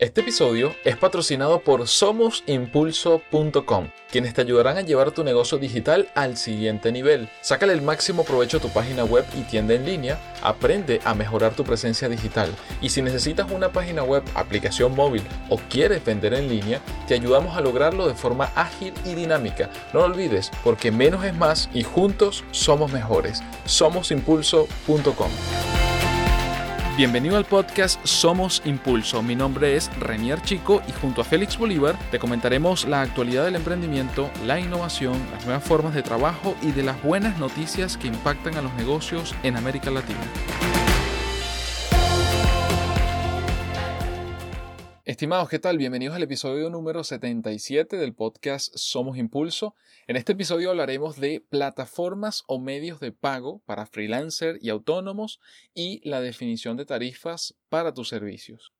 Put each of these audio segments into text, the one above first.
Este episodio es patrocinado por SomosImpulso.com, quienes te ayudarán a llevar tu negocio digital al siguiente nivel. Sácale el máximo provecho a tu página web y tienda en línea, aprende a mejorar tu presencia digital. Y si necesitas una página web, aplicación móvil o quieres vender en línea, te ayudamos a lograrlo de forma ágil y dinámica. No lo olvides, porque menos es más y juntos somos mejores. SomosImpulso.com. Bienvenido al podcast Somos Impulso. Mi nombre es Renier Chico y junto a Félix Bolívar te comentaremos la actualidad del emprendimiento, la innovación, las nuevas formas de trabajo y de las buenas noticias que impactan a los negocios en América Latina. Estimados, ¿qué tal? Bienvenidos al episodio número 77 del podcast Somos Impulso. En este episodio hablaremos de plataformas o medios de pago para freelancer y autónomos y la definición de tarifas para tus servicios.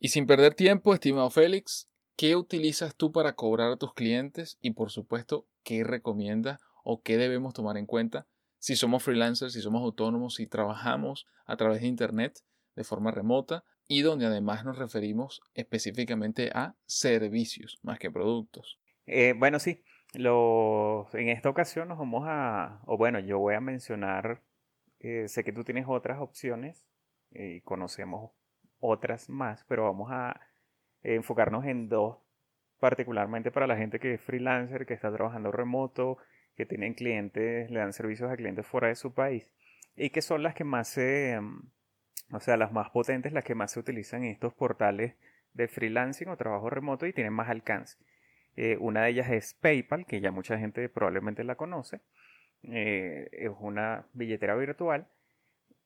Y sin perder tiempo, estimado Félix, ¿qué utilizas tú para cobrar a tus clientes? Y por supuesto, ¿qué recomiendas o qué debemos tomar en cuenta si somos freelancers, si somos autónomos, si trabajamos a través de Internet de forma remota y donde además nos referimos específicamente a servicios más que productos. Eh, bueno, sí, lo, en esta ocasión nos vamos a, o bueno, yo voy a mencionar, eh, sé que tú tienes otras opciones eh, y conocemos otras más, pero vamos a enfocarnos en dos, particularmente para la gente que es freelancer, que está trabajando remoto, que tienen clientes, le dan servicios a clientes fuera de su país y que son las que más se... O sea, las más potentes, las que más se utilizan en estos portales de freelancing o trabajo remoto y tienen más alcance. Eh, una de ellas es PayPal, que ya mucha gente probablemente la conoce. Eh, es una billetera virtual.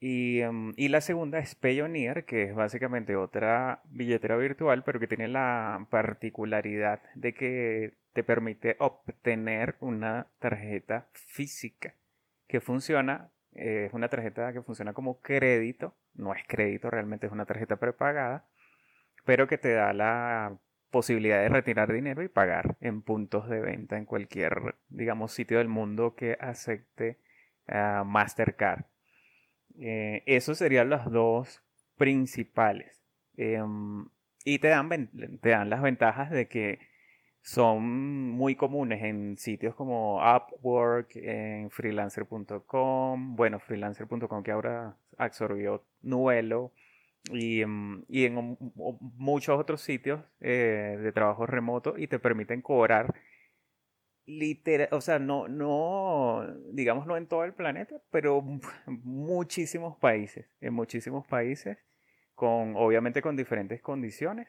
Y, em, y, la segunda es Payoneer, que es básicamente otra billetera virtual, pero que tiene la particularidad de que te permite obtener una tarjeta física que funciona es una tarjeta que funciona como crédito, no es crédito, realmente es una tarjeta prepagada, pero que te da la posibilidad de retirar dinero y pagar en puntos de venta en cualquier, digamos, sitio del mundo que acepte uh, Mastercard. Eh, esos serían los dos principales. Em, y te dan, te dan las ventajas de que son muy comunes en sitios como Upwork, en freelancer.com, bueno, freelancer.com que ahora absorbió Nuelo y, mm, en muchos otros sitios eh, de trabajo remoto y te permiten cobrar literal, o sea, no, no, digamos no en todo el planeta, pero muchísimos países, en muchísimos países, con, obviamente con diferentes condiciones,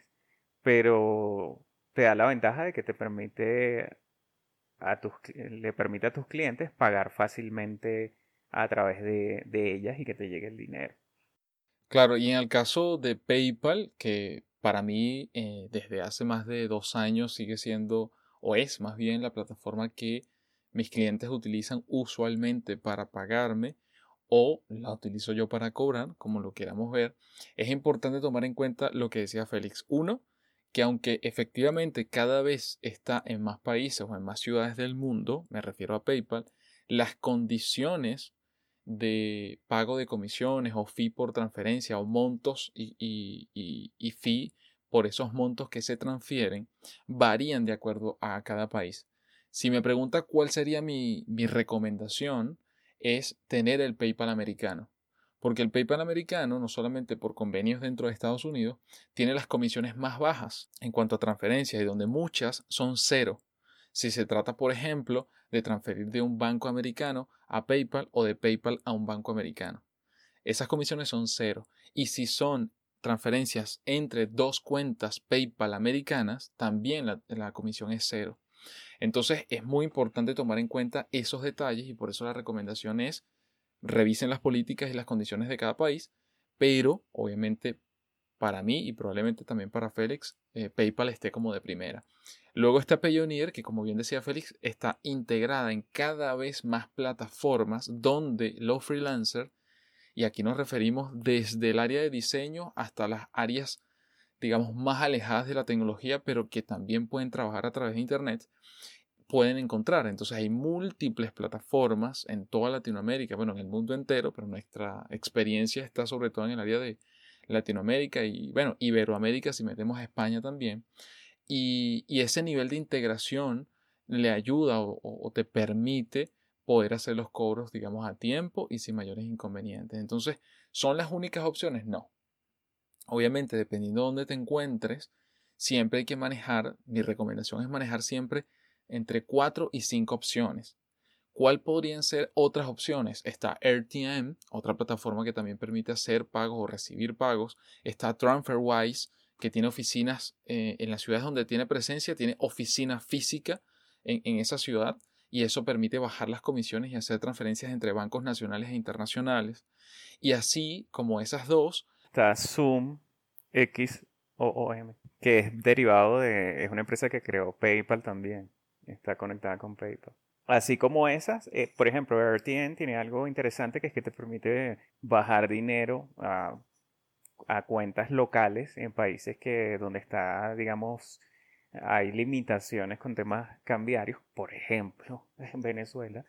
pero te da la ventaja de que te permite a tus, le permite a tus clientes pagar fácilmente a través de, ellas y que te llegue el dinero. Claro, y en el caso de PayPal, que para mí eh, desde hace más de dos años sigue siendo, o es más bien la plataforma que mis clientes utilizan usualmente para pagarme o la utilizo yo para cobrar, como lo queramos ver, es importante tomar en cuenta lo que decía Félix. Uno, que aunque efectivamente cada vez está en más países o en más ciudades del mundo, me refiero a PayPal, las condiciones de pago de comisiones o fee por transferencia o montos y, y, fee por esos montos que se transfieren varían de acuerdo a cada país. Si me pregunta cuál sería mi, mi recomendación, es tener el PayPal americano. Porque el PayPal americano, no solamente por convenios dentro de Estados Unidos, tiene las comisiones más bajas en cuanto a transferencias y donde muchas son cero. Si se trata, por ejemplo, de transferir de un banco americano a PayPal o de PayPal a un banco americano. Esas comisiones son cero. Y si son transferencias entre dos cuentas PayPal americanas, también la, comisión es cero. Entonces es muy importante tomar en cuenta esos detalles y por eso la recomendación es revisen las políticas y las condiciones de cada país, pero obviamente para mí y probablemente también para Félix, eh, PayPal esté como de primera. Luego está Payoneer, que como bien decía Félix, está integrada en cada vez más plataformas donde los freelancers, y aquí nos referimos desde el área de diseño hasta las áreas, digamos, más alejadas de la tecnología, pero que también pueden trabajar a través de Internet, pueden encontrar. Entonces hay múltiples plataformas en toda Latinoamérica, bueno, en el mundo entero, pero nuestra experiencia está sobre todo en el área de Latinoamérica y, bueno, Iberoamérica si metemos a España también. Y, ese nivel de integración le ayuda o, te permite poder hacer los cobros, digamos, a tiempo y sin mayores inconvenientes. Entonces, ¿son las únicas opciones? No. Obviamente, dependiendo de dónde te encuentres, siempre hay que manejar, mi recomendación es manejar siempre entre 4 y 5 opciones. ¿Cuál podrían ser otras opciones? Está RTM, otra plataforma que también permite hacer pagos o recibir pagos. Está TransferWise, que tiene oficinas eh, en las ciudades donde tiene presencia, tiene oficina física en, en, esa ciudad y eso permite bajar las comisiones y hacer transferencias entre bancos nacionales e internacionales. Y así como esas dos. Está Zoom X o M, que es derivado de, es una empresa que creó PayPal también, está conectada con PayPal. Así como esas, eh, por ejemplo, RTN tiene algo interesante que es que te permite bajar dinero a, cuentas locales en países que donde está, digamos, hay limitaciones con temas cambiarios. Por ejemplo, en Venezuela,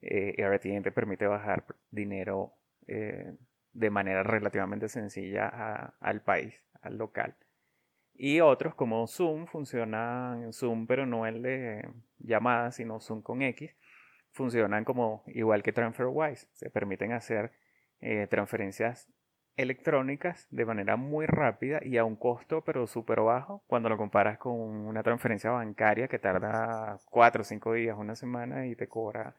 eh, RTN te permite bajar dinero eh, de manera relativamente sencilla al país, al local. Y otros como Zoom funcionan Zoom, pero no el de llamadas, sino Zoom con X. Funcionan como igual que TransferWise. Se permiten hacer eh, transferencias electrónicas de manera muy rápida y a un costo pero súper bajo cuando lo comparas con una transferencia bancaria que tarda 4 o 5 días, una semana y te cobra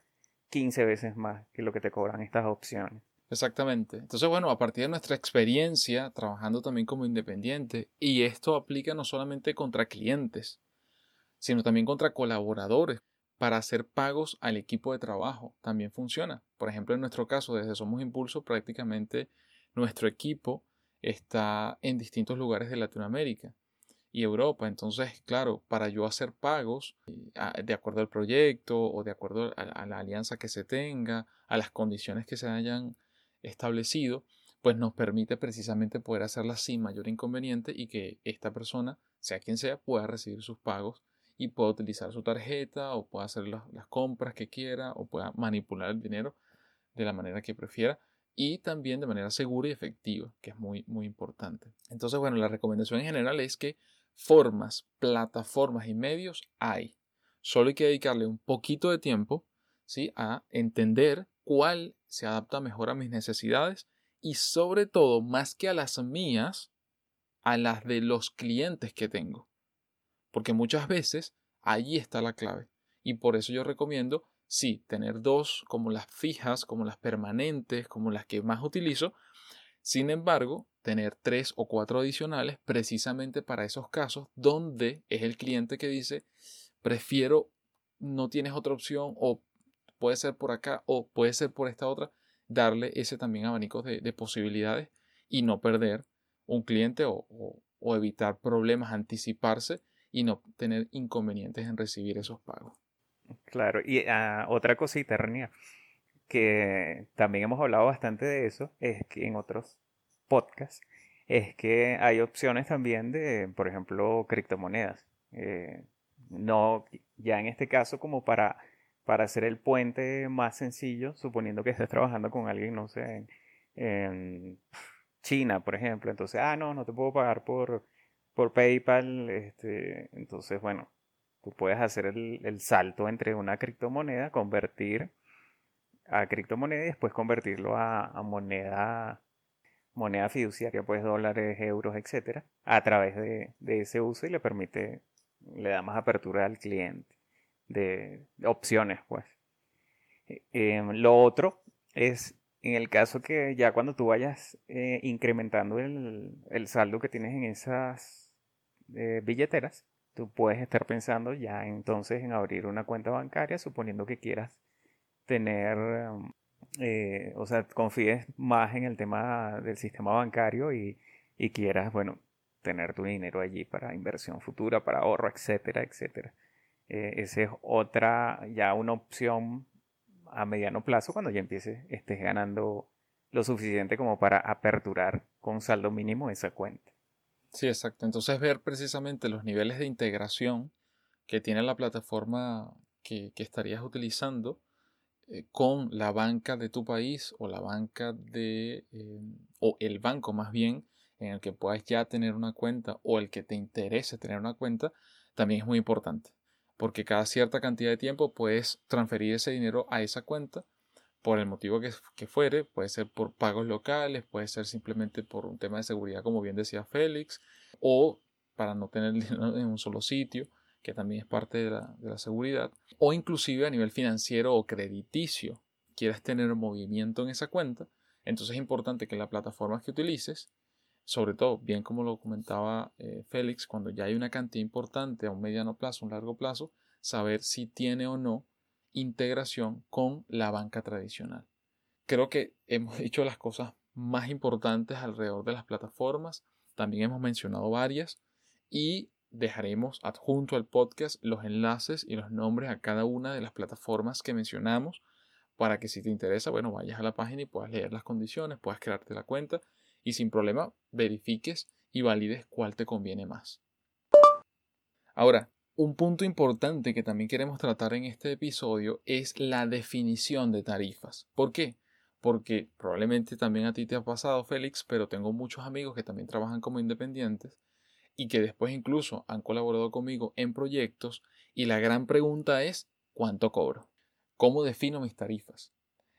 15 veces más que lo que te cobran estas opciones. Exactamente. Entonces, bueno, a partir de nuestra experiencia trabajando también como independiente, y esto aplica no solamente contra clientes, sino también contra colaboradores, para hacer pagos al equipo de trabajo, también funciona. Por ejemplo, en nuestro caso, desde Somos Impulso, prácticamente nuestro equipo está en distintos lugares de Latinoamérica y Europa. Entonces, claro, para yo hacer pagos eh, de acuerdo al proyecto o de acuerdo a la alianza que se tenga, a las condiciones que se hayan establecido, pues nos permite precisamente poder hacerla sin mayor inconveniente y que esta persona, sea quien sea, pueda recibir sus pagos y pueda utilizar su tarjeta o pueda hacer las, compras que quiera o pueda manipular el dinero de la manera que prefiera y también de manera segura y efectiva, que es muy, muy importante. Entonces, bueno, la recomendación en general es que formas, plataformas y medios hay. Solo hay que dedicarle un poquito de tiempo ¿sí? a entender cuál se adapta mejor a mis necesidades y sobre todo, más que a las mías, a las de los clientes que tengo. Porque muchas veces allí está la clave. Y por eso yo recomiendo, sí, tener dos como las fijas, como las permanentes, como las que más utilizo. Sin embargo, tener tres o cuatro adicionales precisamente para esos casos donde es el cliente que dice, prefiero, no tienes otra opción o puede ser por acá o puede ser por esta otra, darle ese también abanico de, posibilidades y no perder un cliente o, evitar problemas, anticiparse y no tener inconvenientes en recibir esos pagos. Claro, y ah, otra cosita, Renia, que también hemos hablado bastante de eso, es que en otros podcasts, es que hay opciones también de, por ejemplo, criptomonedas. Eh, no, ya en este caso como para para hacer el puente más sencillo, suponiendo que estés trabajando con alguien, no sé, en, China, por ejemplo. Entonces, ah, no, no te puedo pagar por, por PayPal. Este, entonces, bueno, tú puedes hacer el, salto entre una criptomoneda, convertir a criptomoneda y después convertirlo a, moneda moneda fiduciaria, pues dólares, euros, etcétera, a través de, de, ese uso y le permite, le da más apertura al cliente de, opciones, pues. Eh, em, lo otro es en el caso que ya cuando tú vayas eh, incrementando el, saldo que tienes en esas eh, billeteras, tú puedes estar pensando ya entonces en abrir una cuenta bancaria, suponiendo que quieras tener, o sea, confíes más en el tema del sistema bancario y, y quieras, bueno, tener tu dinero allí para inversión futura, para ahorro, etcétera, etcétera. Eh, esa es otra, ya una opción a mediano plazo cuando ya empieces, estés ganando lo suficiente como para aperturar con saldo mínimo esa cuenta. Sí, exacto. Entonces ver precisamente los niveles de integración que tiene la plataforma que, estarías utilizando eh, con la banca de tu país o la banca de, eh, o el banco más bien en el que puedas ya tener una cuenta o el que te interese tener una cuenta, también es muy importante. Porque cada cierta cantidad de tiempo puedes transferir ese dinero a esa cuenta por el motivo que, fuere, puede ser por pagos locales, puede ser simplemente por un tema de seguridad, como bien decía Félix, o para no tener dinero en un solo sitio, que también es parte de la, seguridad, o inclusive a nivel financiero o crediticio, quieras tener movimiento en esa cuenta, entonces es importante que la plataforma que utilices, sobre todo, bien como lo comentaba eh, Félix, cuando ya hay una cantidad importante a un mediano plazo, un largo plazo, saber si tiene o no integración con la banca tradicional. Creo que hemos dicho las cosas más importantes alrededor de las plataformas, también hemos mencionado varias y dejaremos adjunto al podcast los enlaces y los nombres a cada una de las plataformas que mencionamos para que si te interesa, bueno, vayas a la página y puedas leer las condiciones, puedas crearte la cuenta y sin problema verifiques y valides cuál te conviene más. Ahora, un punto importante que también queremos tratar en este episodio es la definición de tarifas. ¿Por qué? Porque probablemente también a ti te ha pasado, Félix, pero tengo muchos amigos que también trabajan como independientes y que después incluso han colaborado conmigo en proyectos y la gran pregunta es ¿cuánto cobro? ¿Cómo defino mis tarifas?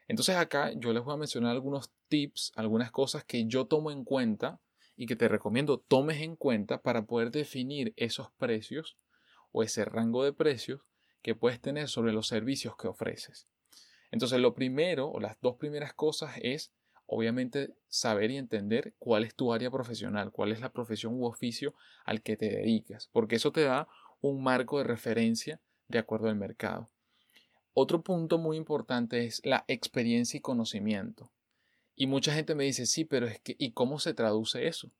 Entonces acá yo les voy a mencionar algunos tips, algunas cosas que yo tomo en cuenta y que te recomiendo tomes en cuenta para poder definir esos precios o ese rango de precios que puedes tener sobre los servicios que ofreces. Entonces, lo primero o las dos primeras cosas es, obviamente, saber y entender cuál es tu área profesional, cuál es la profesión u oficio al que te dedicas, porque eso te da un marco de referencia de acuerdo al mercado. Otro punto muy importante es la experiencia y conocimiento. Y mucha gente me dice, sí, pero es que, ¿y cómo se traduce eso?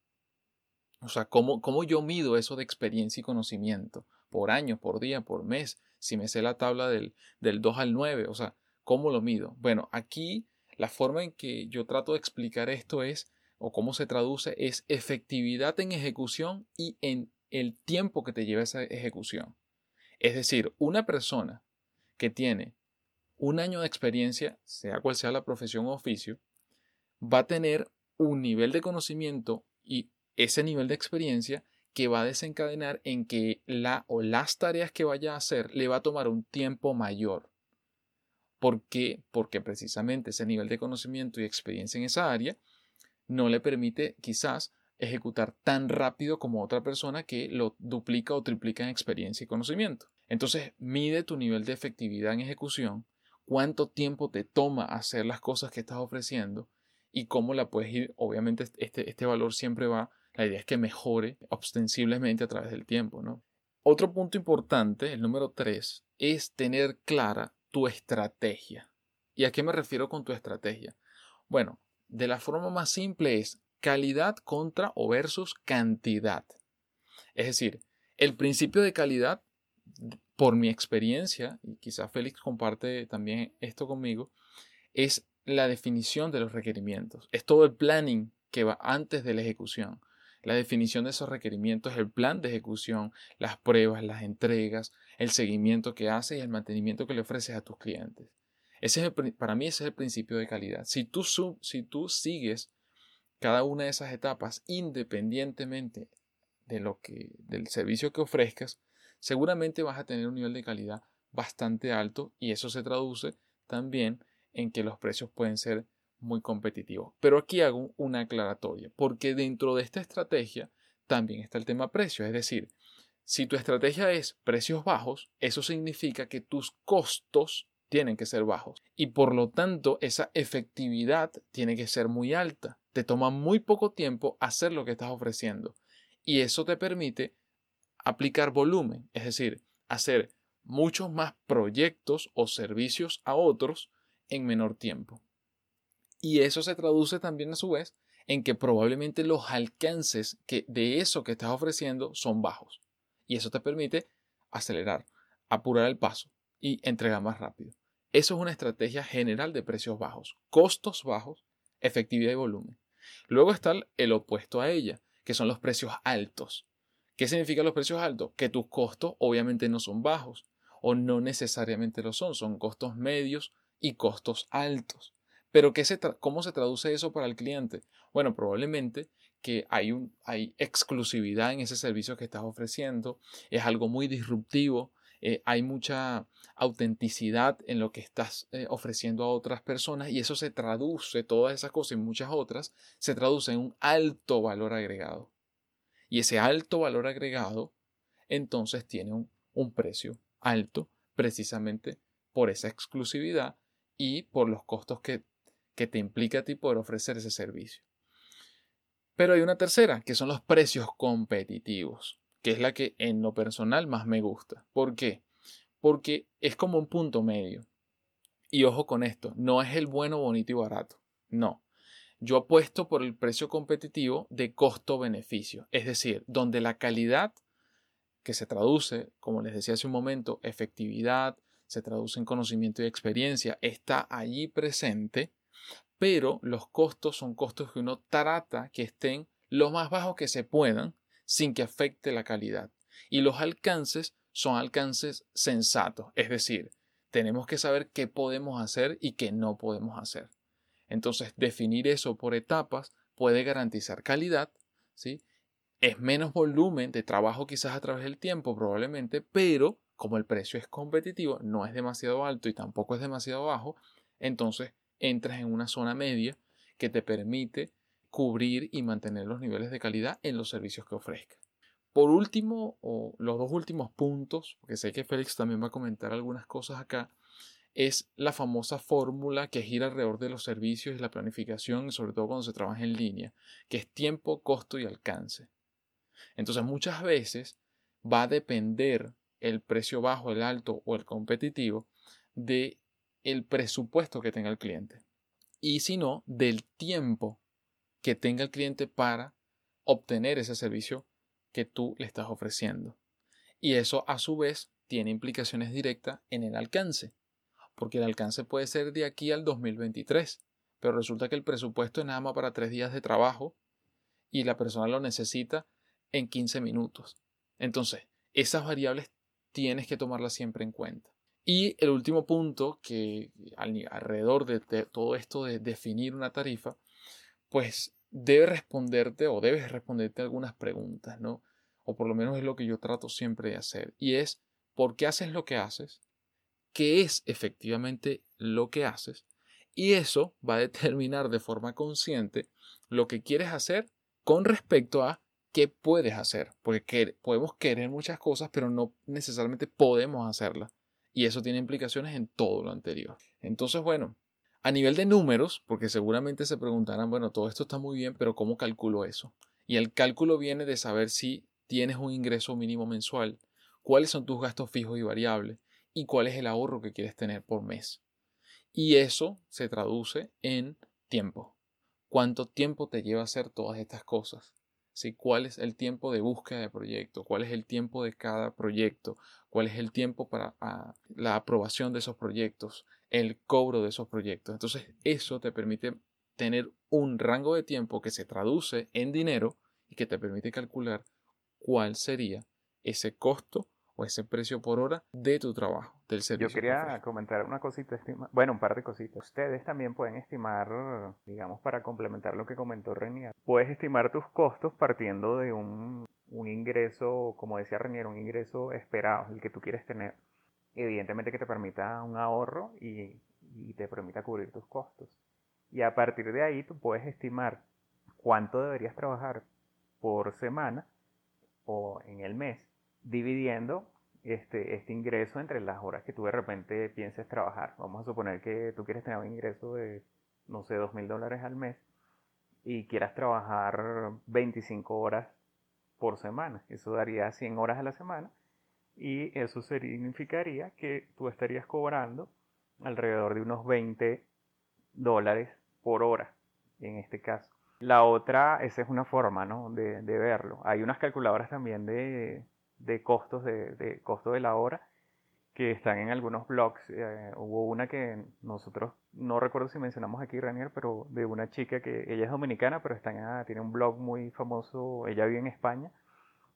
O sea, ¿cómo, cómo yo mido eso de experiencia y conocimiento? por año, por día, por mes, si me sé la tabla del, del 2 al 9, o sea, ¿cómo lo mido? Bueno, aquí la forma en que yo trato de explicar esto es, o cómo se traduce, es efectividad en ejecución y en el tiempo que te lleva esa ejecución. Es decir, una persona que tiene un año de experiencia, sea cual sea la profesión o oficio, va a tener un nivel de conocimiento y ese nivel de experiencia que va a desencadenar en que la o las tareas que vaya a hacer le va a tomar un tiempo mayor. ¿Por qué? Porque precisamente ese nivel de conocimiento y experiencia en esa área no le permite quizás ejecutar tan rápido como otra persona que lo duplica o triplica en experiencia y conocimiento. Entonces, mide tu nivel de efectividad en ejecución, cuánto tiempo te toma hacer las cosas que estás ofreciendo y cómo la puedes ir. Obviamente, este, este valor siempre va la idea es que mejore ostensiblemente a través del tiempo, ¿no? Otro punto importante, el número tres, es tener clara tu estrategia. ¿Y a qué me refiero con tu estrategia? Bueno, de la forma más simple es calidad contra o versus cantidad. Es decir, el principio de calidad, por mi experiencia, y quizá Félix comparte también esto conmigo, es la definición de los requerimientos. Es todo el planning que va antes de la ejecución la definición de esos requerimientos, el plan de ejecución, las pruebas, las entregas, el seguimiento que haces y el mantenimiento que le ofreces a tus clientes. Ese es para mí ese es el principio de calidad. Si tú, si tú sigues cada una de esas etapas independientemente de lo que, del servicio que ofrezcas, seguramente vas a tener un nivel de calidad bastante alto y eso se traduce también en que los precios pueden ser muy competitivo. Pero aquí hago una aclaratoria, porque dentro de esta estrategia también está el tema precio, es decir, si tu estrategia es precios bajos, eso significa que tus costos tienen que ser bajos y por lo tanto esa efectividad tiene que ser muy alta. Te toma muy poco tiempo hacer lo que estás ofreciendo y eso te permite aplicar volumen, es decir, hacer muchos más proyectos o servicios a otros en menor tiempo. Y eso se traduce también a su vez en que probablemente los alcances que de eso que estás ofreciendo son bajos. Y eso te permite acelerar, apurar el paso y entregar más rápido. Eso es una estrategia general de precios bajos, costos bajos, efectividad y volumen. Luego está el opuesto a ella, que son los precios altos. ¿Qué significan los precios altos? Que tus costos obviamente no son bajos o no necesariamente lo son, son costos medios y costos altos. Pero ¿qué se ¿cómo se traduce eso para el cliente? Bueno, probablemente que hay, un, hay exclusividad en ese servicio que estás ofreciendo, es algo muy disruptivo, eh, hay mucha autenticidad en lo que estás eh, ofreciendo a otras personas y eso se traduce, todas esas cosas y muchas otras, se traduce en un alto valor agregado. Y ese alto valor agregado entonces tiene un, precio alto precisamente por esa exclusividad y por los costos que, que te implica a ti poder ofrecer ese servicio. Pero hay una tercera, que son los precios competitivos, que es la que en lo personal más me gusta. ¿Por qué? Porque es como un punto medio. Y ojo con esto, no es el bueno, bonito y barato. No. Yo apuesto por el precio competitivo de costo-beneficio, es decir, donde la calidad que se traduce, como les decía hace un momento, efectividad, se traduce en conocimiento y experiencia, está allí presente pero los costos son costos que uno trata que estén lo más bajos que se puedan sin que afecte la calidad. Y los alcances son alcances sensatos, es decir, tenemos que saber qué podemos hacer y qué no podemos hacer. Entonces, definir eso por etapas puede garantizar calidad, ¿sí? Es menos volumen de trabajo quizás a través del tiempo probablemente, pero como el precio es competitivo, no es demasiado alto y tampoco es demasiado bajo, entonces entras en una zona media que te permite cubrir y mantener los niveles de calidad en los servicios que ofrezcas. Por último, o los dos últimos puntos, porque sé que Félix también va a comentar algunas cosas acá, es la famosa fórmula que gira alrededor de los servicios y la planificación, sobre todo cuando se trabaja en línea, que es tiempo, costo y alcance. Entonces muchas veces va a depender el precio bajo, el alto o el competitivo de el presupuesto que tenga el cliente y si no, del tiempo que tenga el cliente para obtener ese servicio que tú le estás ofreciendo. Y eso a su vez tiene implicaciones directas en el alcance, porque el alcance puede ser de aquí al 2023, pero resulta que el presupuesto es nada más para tres días de trabajo y la persona lo necesita en 15 minutos. Entonces, esas variables tienes que tomarlas siempre en cuenta. Y el último punto, que alrededor de, todo esto de definir una tarifa, pues debe responderte o debes responderte algunas preguntas, ¿no? O por lo menos es lo que yo trato siempre de hacer. Y es, ¿por qué haces lo que haces? ¿Qué es efectivamente lo que haces? Y eso va a determinar de forma consciente lo que quieres hacer con respecto a qué puedes hacer. Porque podemos querer muchas cosas, pero no necesariamente podemos hacerlas y eso tiene implicaciones en todo lo anterior. Entonces, bueno, a nivel de números, porque seguramente se preguntarán, bueno, todo esto está muy bien, pero ¿cómo calculo eso? Y el cálculo viene de saber si tienes un ingreso mínimo mensual, cuáles son tus gastos fijos y variables y cuál es el ahorro que quieres tener por mes. Y eso se traduce en tiempo. ¿Cuánto tiempo te lleva hacer todas estas cosas? cuál es el tiempo de búsqueda de proyecto, cuál es el tiempo de cada proyecto, cuál es el tiempo para ah, la aprobación de esos proyectos, el cobro de esos proyectos. Entonces eso te permite tener un rango de tiempo que se traduce en dinero y que te permite calcular cuál sería ese costo o ese precio por hora de tu trabajo, del servicio. Yo quería comentar una cosita, bueno, un par de cositas. Ustedes también pueden estimar, digamos, para complementar lo que comentó Renier, puedes estimar tus costos partiendo de un, un ingreso, como decía Renier, un ingreso esperado, el que tú quieres tener. Evidentemente que te permita un ahorro y, y te permita cubrir tus costos. Y a partir de ahí tú puedes estimar cuánto deberías trabajar por semana o en el mes dividiendo este, este ingreso entre las horas que tú de repente pienses trabajar. Vamos a suponer que tú quieres tener un ingreso de, no sé, dos mil dólares al mes y quieras trabajar 25 horas por semana. Eso daría 100 horas a la semana y eso significaría que tú estarías cobrando alrededor de unos 20 dólares por hora en este caso. La otra, esa es una forma ¿no? de, de verlo. Hay unas calculadoras también de, de costos de, de costo de la hora que están en algunos blogs. Eh, hubo una que nosotros, no recuerdo si mencionamos aquí, Ranier, pero de una chica que ella es dominicana, pero está en, tiene un blog muy famoso, ella vive en España,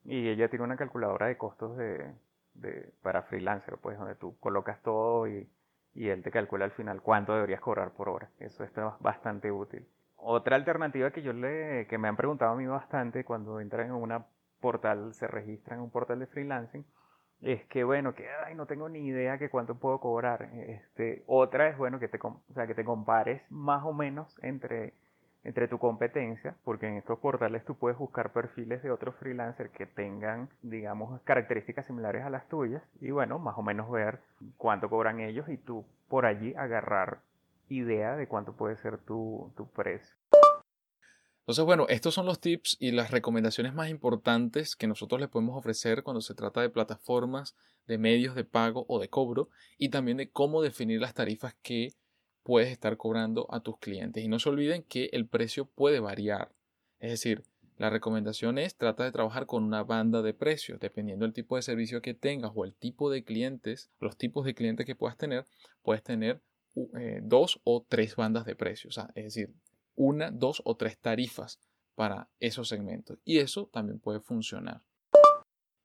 y ella tiene una calculadora de costos de, de para freelancer, pues donde tú colocas todo y, y él te calcula al final cuánto deberías cobrar por hora. Eso está bastante útil. Otra alternativa que yo le, que me han preguntado a mí bastante cuando entran en una portal, se registran en un portal de freelancing, es que bueno, que ay, no tengo ni idea que cuánto puedo cobrar. Este, otra es bueno que te, que te compares más o menos entre, entre tu competencia, porque en estos portales tú puedes buscar perfiles de otros freelancers que tengan, digamos, características similares a las tuyas y bueno, más o menos ver cuánto cobran ellos y tú por allí agarrar idea de cuánto puede ser tu, tu precio. Entonces, bueno, estos son los tips y las recomendaciones más importantes que nosotros les podemos ofrecer cuando se trata de plataformas, de medios de pago o de cobro y también de cómo definir las tarifas que puedes estar cobrando a tus clientes. Y no se olviden que el precio puede variar. Es decir, la recomendación es trata de trabajar con una banda de precios, dependiendo del tipo de servicio que tengas o el tipo de clientes, los tipos de clientes que puedas tener, puedes tener eh, dos o tres bandas de precios. es decir, una, dos o tres tarifas para esos segmentos. Y eso también puede funcionar.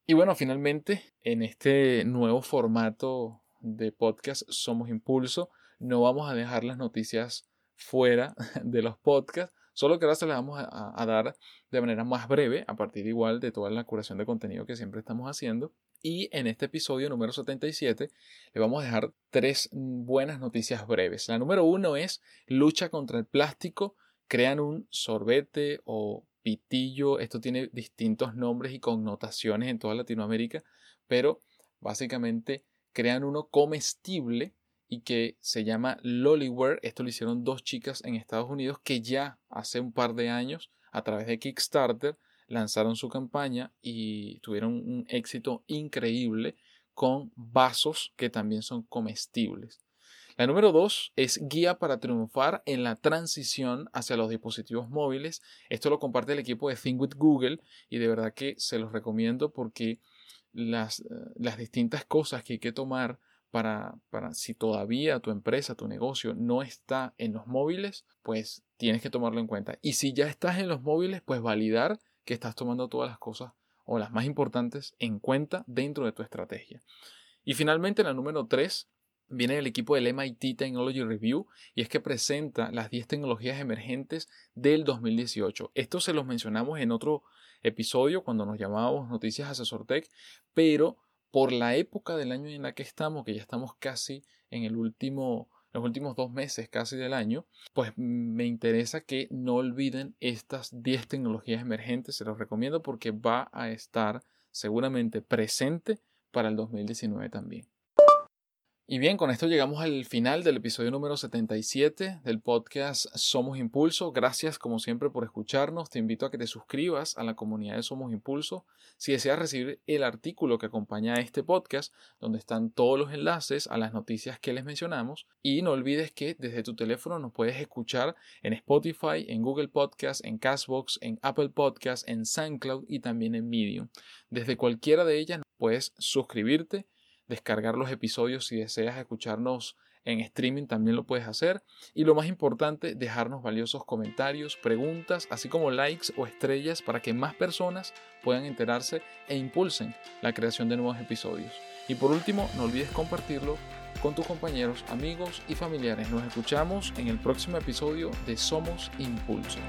Y bueno, finalmente, en este nuevo formato de podcast Somos Impulso, no vamos a dejar las noticias fuera de los podcasts, solo que ahora se las vamos a, dar de manera más breve, a partir igual de toda la curación de contenido que siempre estamos haciendo. Y en este episodio número 77 le vamos a dejar tres buenas noticias breves. La número uno es lucha contra el plástico. Crean un sorbete o pitillo. Esto tiene distintos nombres y connotaciones en toda Latinoamérica, pero básicamente crean uno comestible y que se llama Lollyware. Esto lo hicieron dos chicas en Estados Unidos que ya hace un par de años a través de Kickstarter lanzaron su campaña y tuvieron un éxito increíble con vasos que también son comestibles. La número dos es guía para triunfar en la transición hacia los dispositivos móviles. Esto lo comparte el equipo de Think with Google y de verdad que se los recomiendo porque las, las distintas cosas que hay que tomar para, para, si todavía tu empresa, tu negocio no está en los móviles, pues tienes que tomarlo en cuenta. Y si ya estás en los móviles, pues validar que estás tomando todas las cosas o las más importantes en cuenta dentro de tu estrategia. Y finalmente, la número 3 viene del equipo del MIT Technology Review y es que presenta las 10 tecnologías emergentes del 2018. Esto se los mencionamos en otro episodio cuando nos llamábamos Noticias Asesor Tech, pero por la época del año en la que estamos, que ya estamos casi en el último los últimos dos meses casi del año, pues me interesa que no olviden estas 10 tecnologías emergentes, se los recomiendo porque va a estar seguramente presente para el 2019 también. Y bien, con esto llegamos al final del episodio número 77 del podcast Somos Impulso. Gracias como siempre por escucharnos. Te invito a que te suscribas a la comunidad de Somos Impulso. Si deseas recibir el artículo que acompaña a este podcast, donde están todos los enlaces a las noticias que les mencionamos. Y no olvides que desde tu teléfono nos puedes escuchar en Spotify, en Google Podcast, en Castbox, en Apple Podcast, en SoundCloud y también en Medium. Desde cualquiera de ellas puedes suscribirte descargar los episodios si deseas escucharnos en streaming también lo puedes hacer y lo más importante dejarnos valiosos comentarios, preguntas, así como likes o estrellas para que más personas puedan enterarse e impulsen la creación de nuevos episodios. Y por último, no olvides compartirlo con tus compañeros, amigos y familiares. Nos escuchamos en el próximo episodio de Somos Impulso.